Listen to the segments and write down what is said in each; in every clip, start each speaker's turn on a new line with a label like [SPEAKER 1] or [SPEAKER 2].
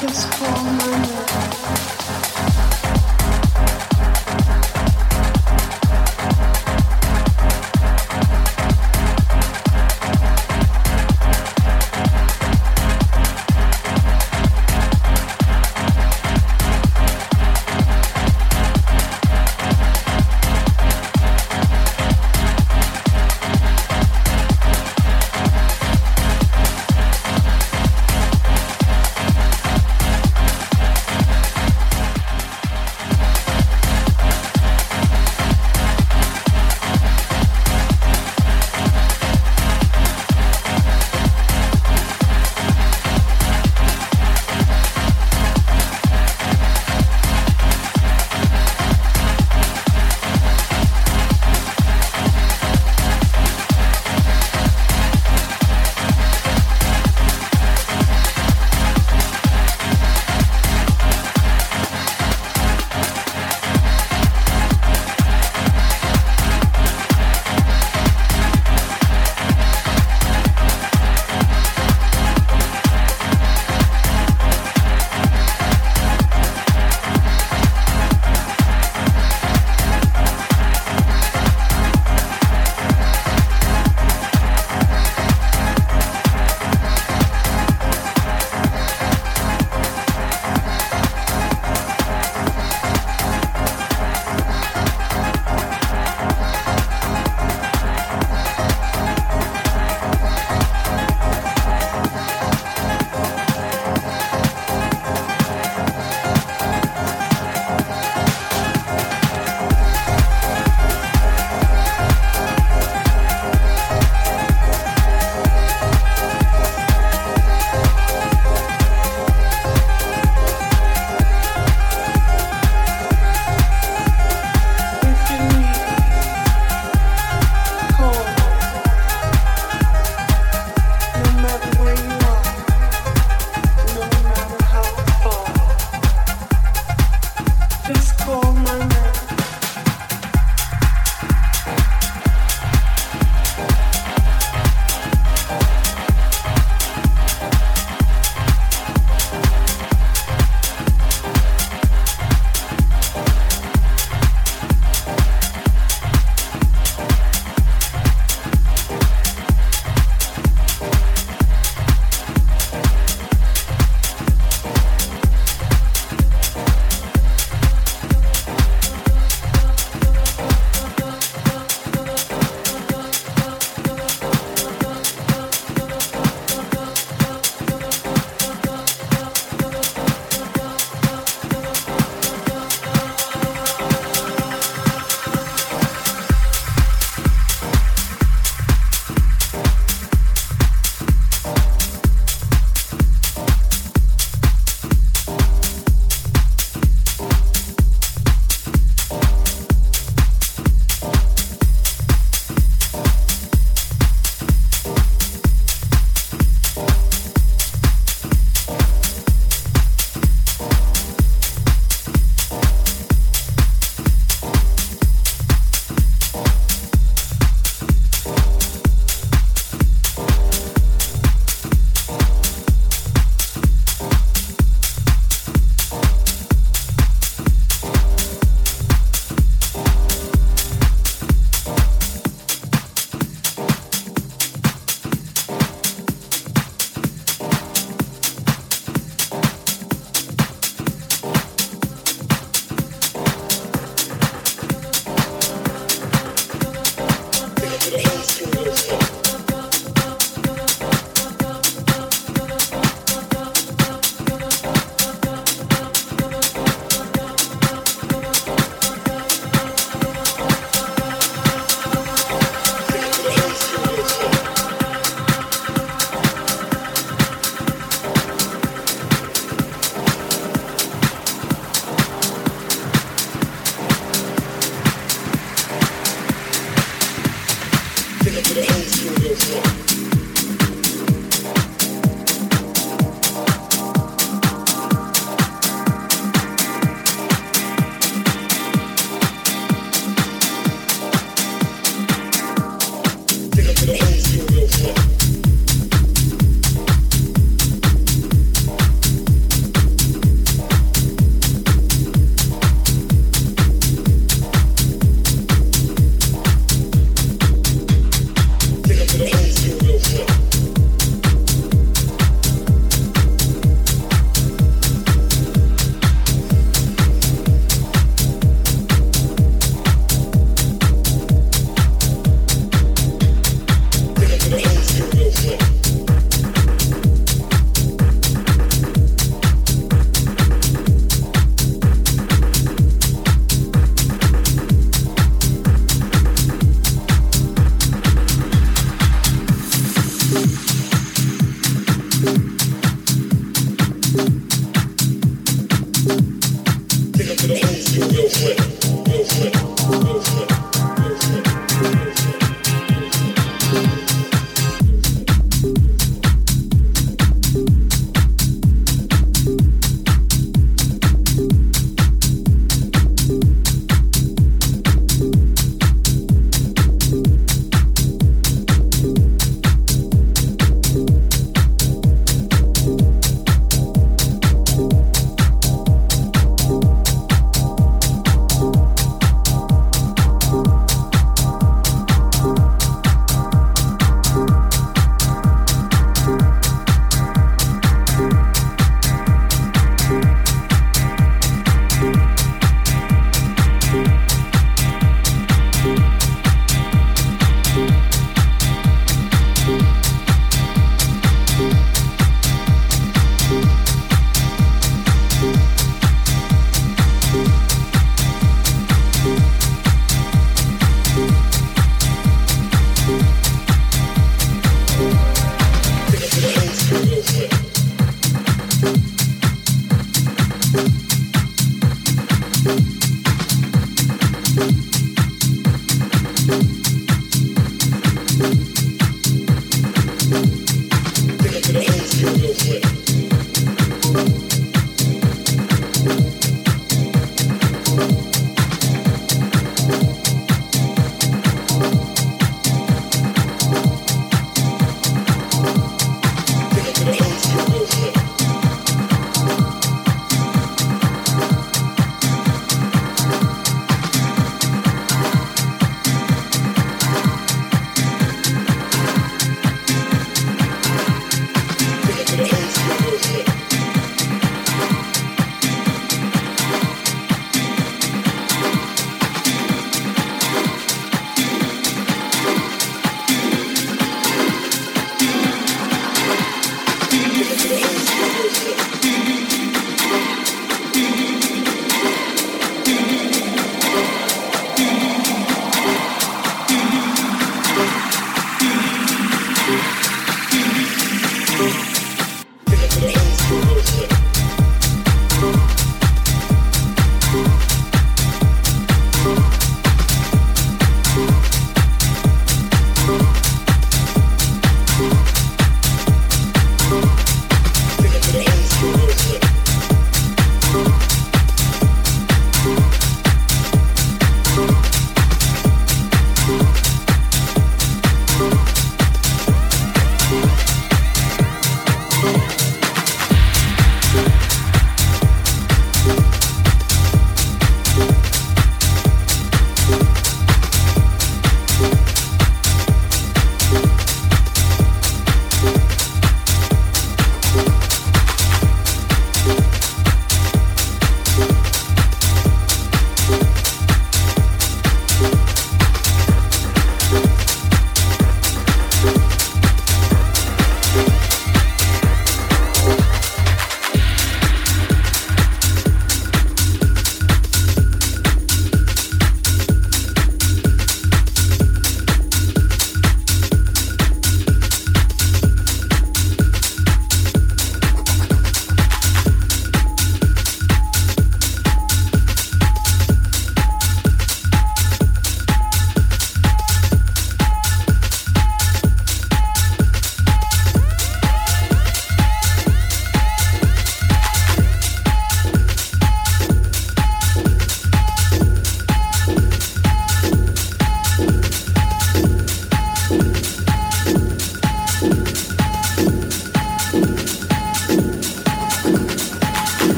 [SPEAKER 1] Just call my name.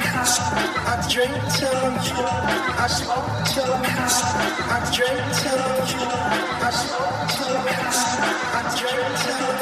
[SPEAKER 1] High. I drink till I'm drunk. I smoke till I'm high. I drink till I'm drunk. I smoke I'm high. I drink till I'm drunk.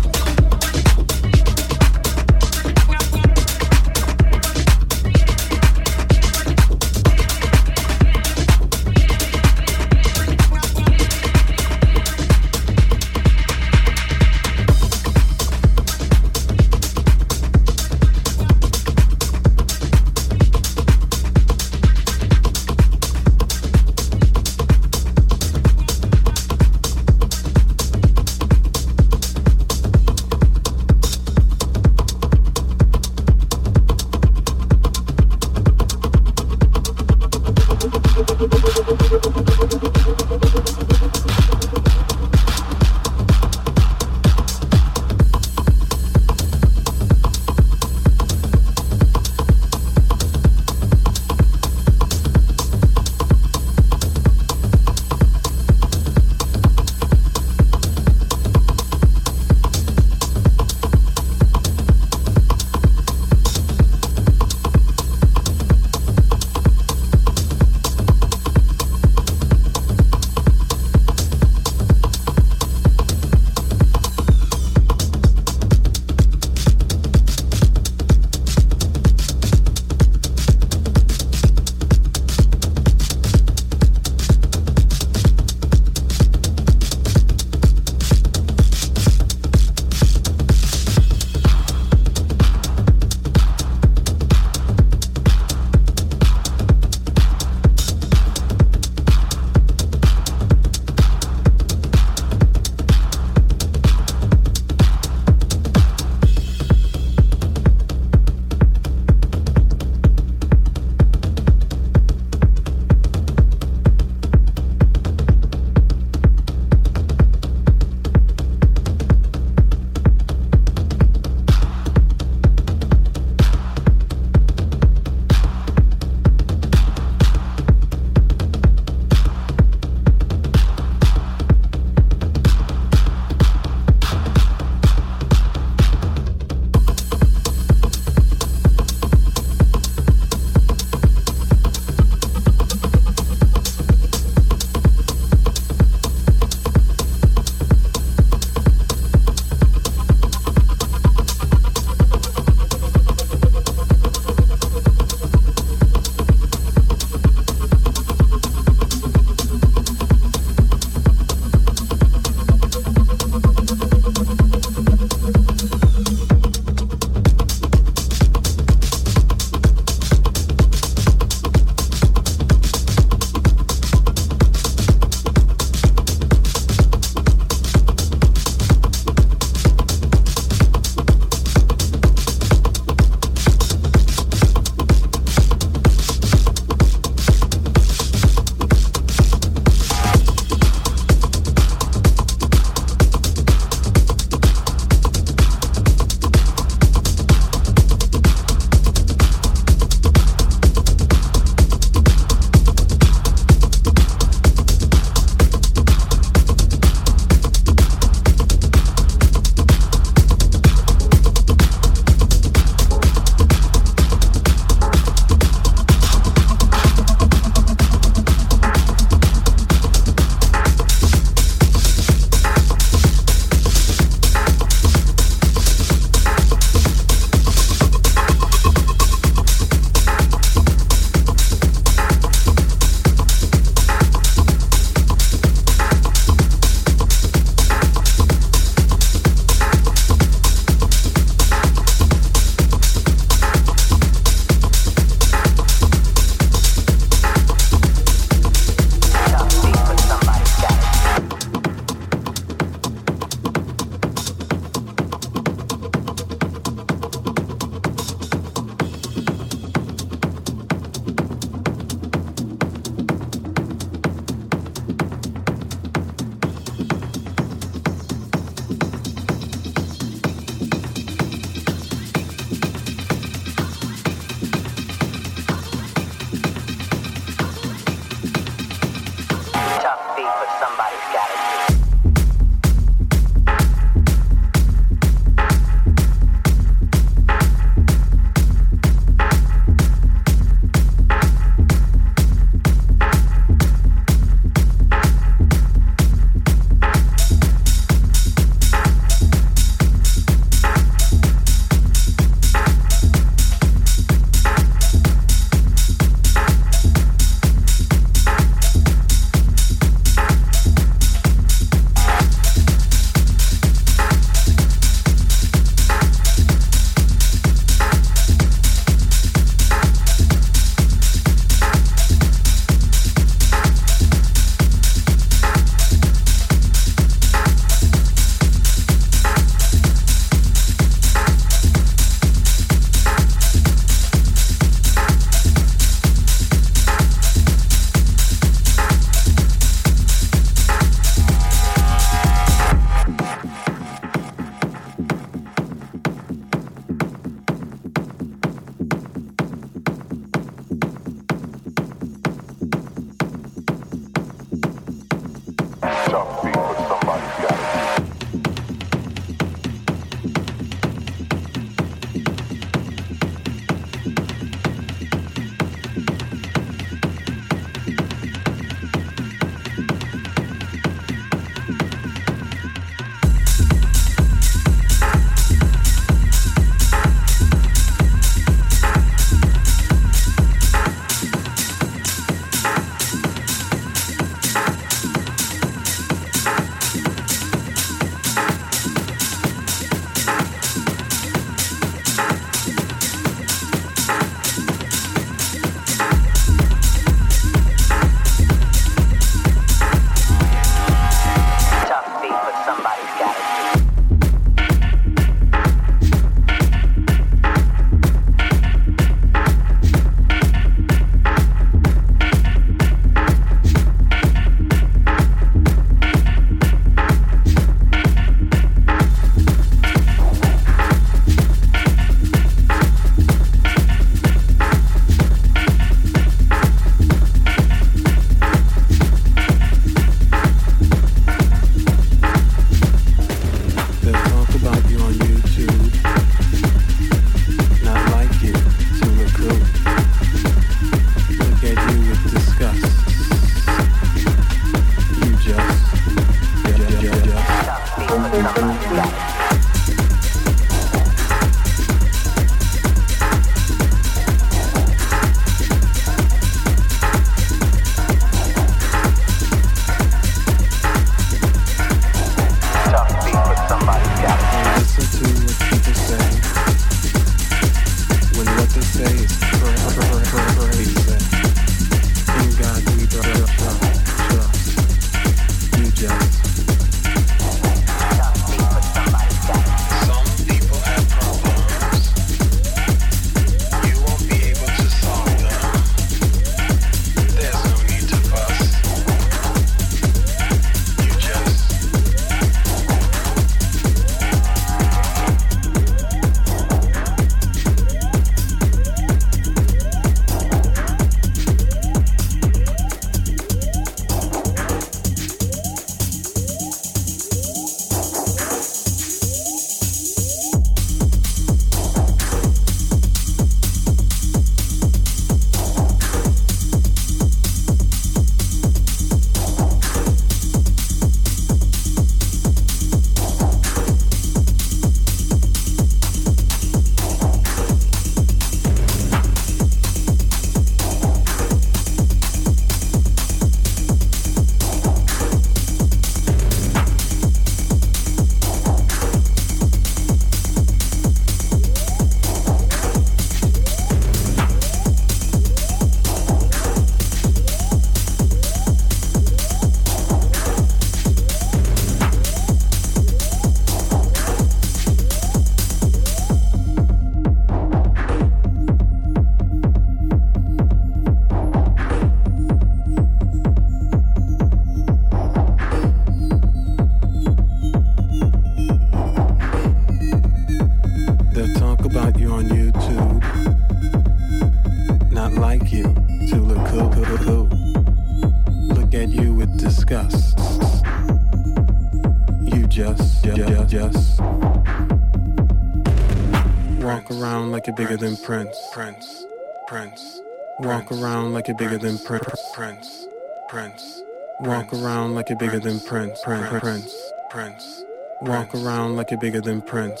[SPEAKER 2] Like you're bigger than Prince, Prince, Prince. Walk around like you're bigger than Prince, Prince, Prince. Walk around like you're bigger than Prince, Prince, Prince, Prince. Walk around like you're bigger than Prince.